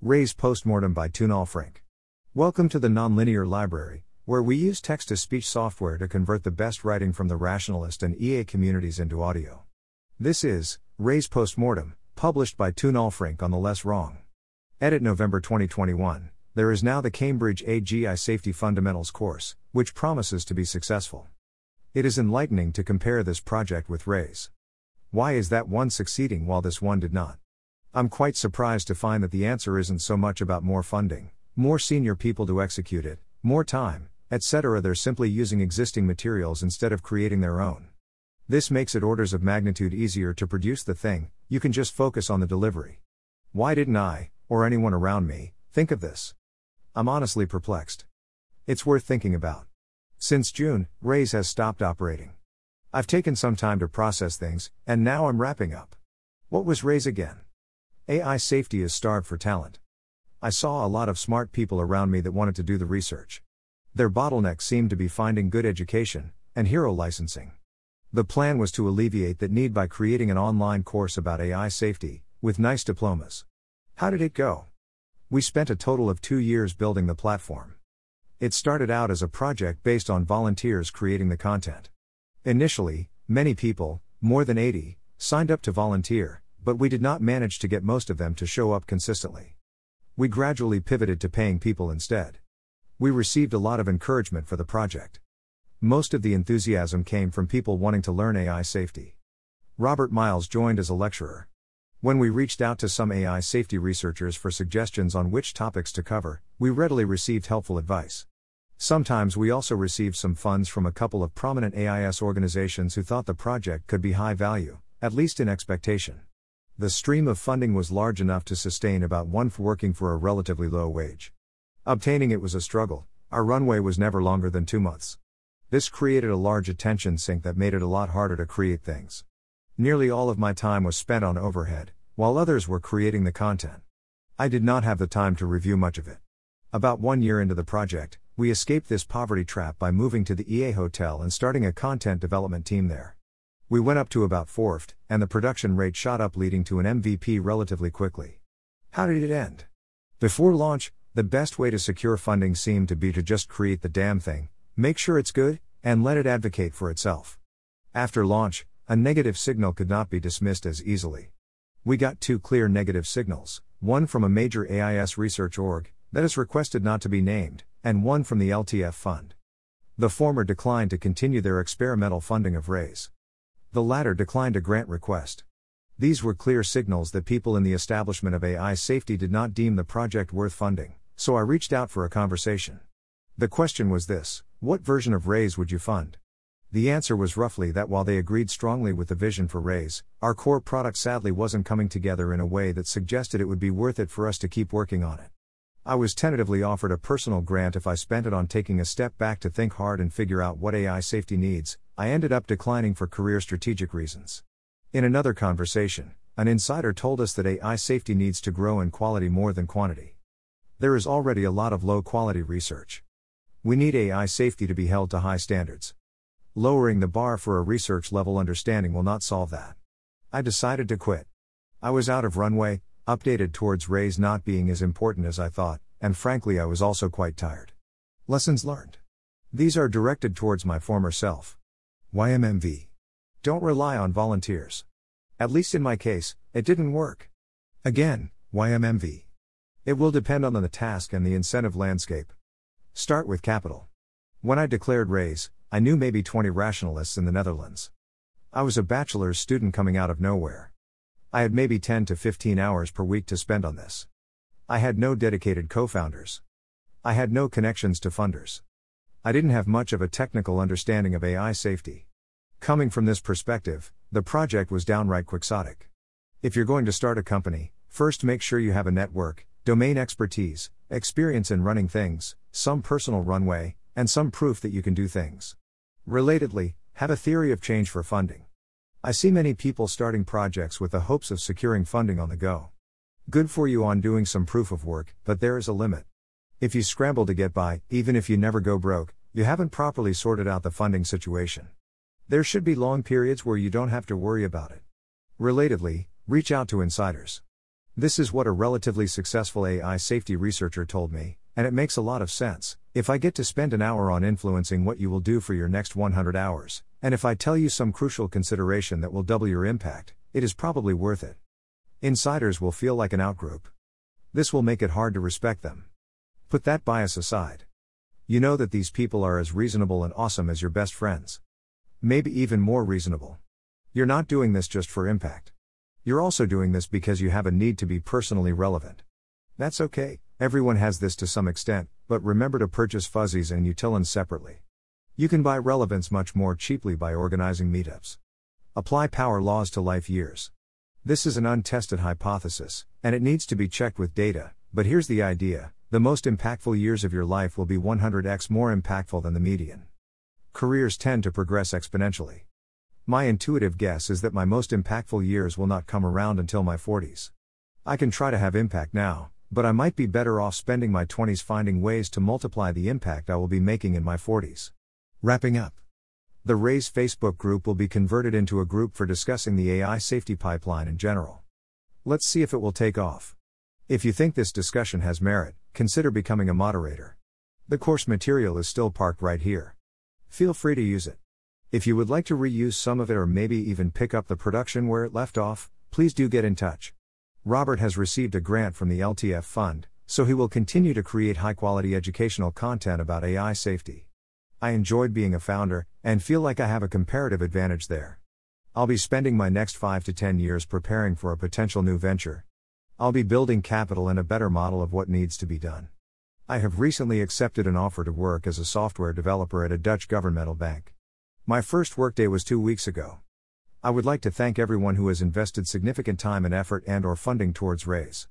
RAISE Postmortem by toonalfrink. Welcome to the Nonlinear Library, where we use text to speech software to convert the best writing from the rationalist and EA communities into audio. This is RAISE Postmortem, published by toonalfrink on the LessWrong. Edit November 2021. There is now the Cambridge AGI Safety Fundamentals course, which promises to be successful. It is enlightening to compare this project with RAISE. Why is that one succeeding while this one did not? I'm quite surprised to find that the answer isn't so much about more funding, more senior people to execute it, more time, etc. They're simply using existing materials instead of creating their own. This makes it orders of magnitude easier to produce the thing, you can just focus on the delivery. Why didn't I, or anyone around me, think of this? I'm honestly perplexed. It's worth thinking about. Since June, RAISE has stopped operating. I've taken some time to process things, and now I'm wrapping up. What was RAISE again? AI safety is starved for talent. I saw a lot of smart people around me that wanted to do the research. Their bottleneck seemed to be finding good education and hero licensing. The plan was to alleviate that need by creating an online course about AI safety, with nice diplomas. How did it go? We spent a total of two years building the platform. It started out as a project based on volunteers creating the content. Initially, many people, more than 80, signed up to volunteer, but we did not manage to get most of them to show up consistently. We gradually pivoted to paying people instead. We received a lot of encouragement for the project. Most of the enthusiasm came from people wanting to learn AI safety. Robert Miles joined as a lecturer. When we reached out to some AI safety researchers for suggestions on which topics to cover, we readily received helpful advice. Sometimes we also received some funds from a couple of prominent AIS organizations who thought the project could be high value, at least in expectation. The stream of funding was large enough to sustain about one for working for a relatively low wage. Obtaining it was a struggle, our runway was never longer than two months. This created a large attention sink that made it a lot harder to create things. Nearly all of my time was spent on overhead, while others were creating the content. I did not have the time to review much of it. About one year into the project, we escaped this poverty trap by moving to the EA Hotel and starting a content development team there. We went up to about fourth, and the production rate shot up, leading to an MVP relatively quickly. How did it end? Before launch, the best way to secure funding seemed to be to just create the damn thing, make sure it's good, and let it advocate for itself. After launch, a negative signal could not be dismissed as easily. We got two clear negative signals one from a major AIS research org that is requested not to be named, and one from the LTF fund. The former declined to continue their experimental funding of RAISE. The latter declined a grant request. These were clear signals that people in the establishment of AI safety did not deem the project worth funding, so I reached out for a conversation. The question was this What version of RAISE would you fund? The answer was roughly that while they agreed strongly with the vision for RAISE, our core product sadly wasn't coming together in a way that suggested it would be worth it for us to keep working on it. I was tentatively offered a personal grant if I spent it on taking a step back to think hard and figure out what AI safety needs, I ended up declining for career strategic reasons. In another conversation, an insider told us that AI safety needs to grow in quality more than quantity. There is already a lot of low quality research. We need AI safety to be held to high standards. Lowering the bar for a research level understanding will not solve that. I decided to quit. I was out of runway, updated towards RAISE not being as important as I thought, and frankly, I was also quite tired. Lessons learned. These are directed towards my former self. YMMV. Don't rely on volunteers. At least in my case, it didn't work. Again, YMMV. It will depend on the task and the incentive landscape. Start with capital. When I declared raise, I knew maybe 20 rationalists in the Netherlands. I was a bachelor's student coming out of nowhere. I had maybe 10 to 15 hours per week to spend on this. I had no dedicated co founders. I had no connections to funders. I didn't have much of a technical understanding of AI safety. Coming from this perspective, the project was downright quixotic. If you're going to start a company, first make sure you have a network, domain expertise, experience in running things, some personal runway, and some proof that you can do things. Relatedly, have a theory of change for funding. I see many people starting projects with the hopes of securing funding on the go. Good for you on doing some proof of work, but there is a limit. If you scramble to get by, even if you never go broke, you haven't properly sorted out the funding situation. There should be long periods where you don't have to worry about it. Relatedly, reach out to insiders. This is what a relatively successful AI safety researcher told me, and it makes a lot of sense. If I get to spend an hour on influencing what you will do for your next 100 hours, and if I tell you some crucial consideration that will double your impact, it is probably worth it. Insiders will feel like an outgroup. This will make it hard to respect them. Put that bias aside. You know that these people are as reasonable and awesome as your best friends. Maybe even more reasonable. You're not doing this just for impact. You're also doing this because you have a need to be personally relevant. That's okay, everyone has this to some extent, but remember to purchase fuzzies and utilons separately. You can buy relevance much more cheaply by organizing meetups. Apply power laws to life years. This is an untested hypothesis, and it needs to be checked with data, but here's the idea the most impactful years of your life will be 100x more impactful than the median. Careers tend to progress exponentially. My intuitive guess is that my most impactful years will not come around until my 40s. I can try to have impact now, but I might be better off spending my 20s finding ways to multiply the impact I will be making in my 40s. Wrapping up. The Raise Facebook group will be converted into a group for discussing the AI safety pipeline in general. Let's see if it will take off. If you think this discussion has merit, consider becoming a moderator. The course material is still parked right here. Feel free to use it. If you would like to reuse some of it or maybe even pick up the production where it left off, please do get in touch. Robert has received a grant from the LTF Fund, so he will continue to create high quality educational content about AI safety. I enjoyed being a founder, and feel like I have a comparative advantage there. I'll be spending my next 5 to 10 years preparing for a potential new venture. I'll be building capital and a better model of what needs to be done. I have recently accepted an offer to work as a software developer at a Dutch governmental bank. My first workday was 2 weeks ago. I would like to thank everyone who has invested significant time and effort and or funding towards Raise.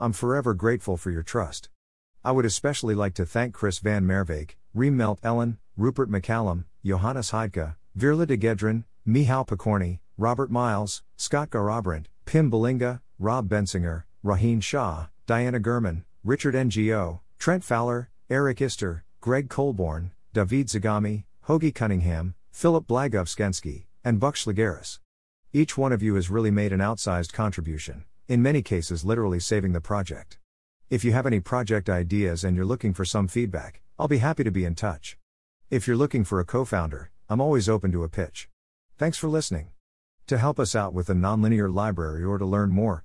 I'm forever grateful for your trust. I would especially like to thank Chris Van Merwijk, Remmelt Ellen, Rupert McCallum, Johannes Heidecke, Veerle de Goederen, Michal Picorni, Robert Miles, Scott Garrabrant, Pim Bellinga, Rob Bensinger, Rohin Shah, Diana Gurman, Richard Ngo, Trent Fowler, Eric Ister, Greg Colbourn, David Zagami, Hoagy Cunningham, Philip Blagovskensky, and Buck Shlegeris. Each one of you has really made an outsized contribution, in many cases literally saving the project. If you have any project ideas and you're looking for some feedback, I'll be happy to be in touch. If you're looking for a co founder, I'm always open to a pitch. Thanks for listening. To help us out with the Nonlinear Library or to learn more,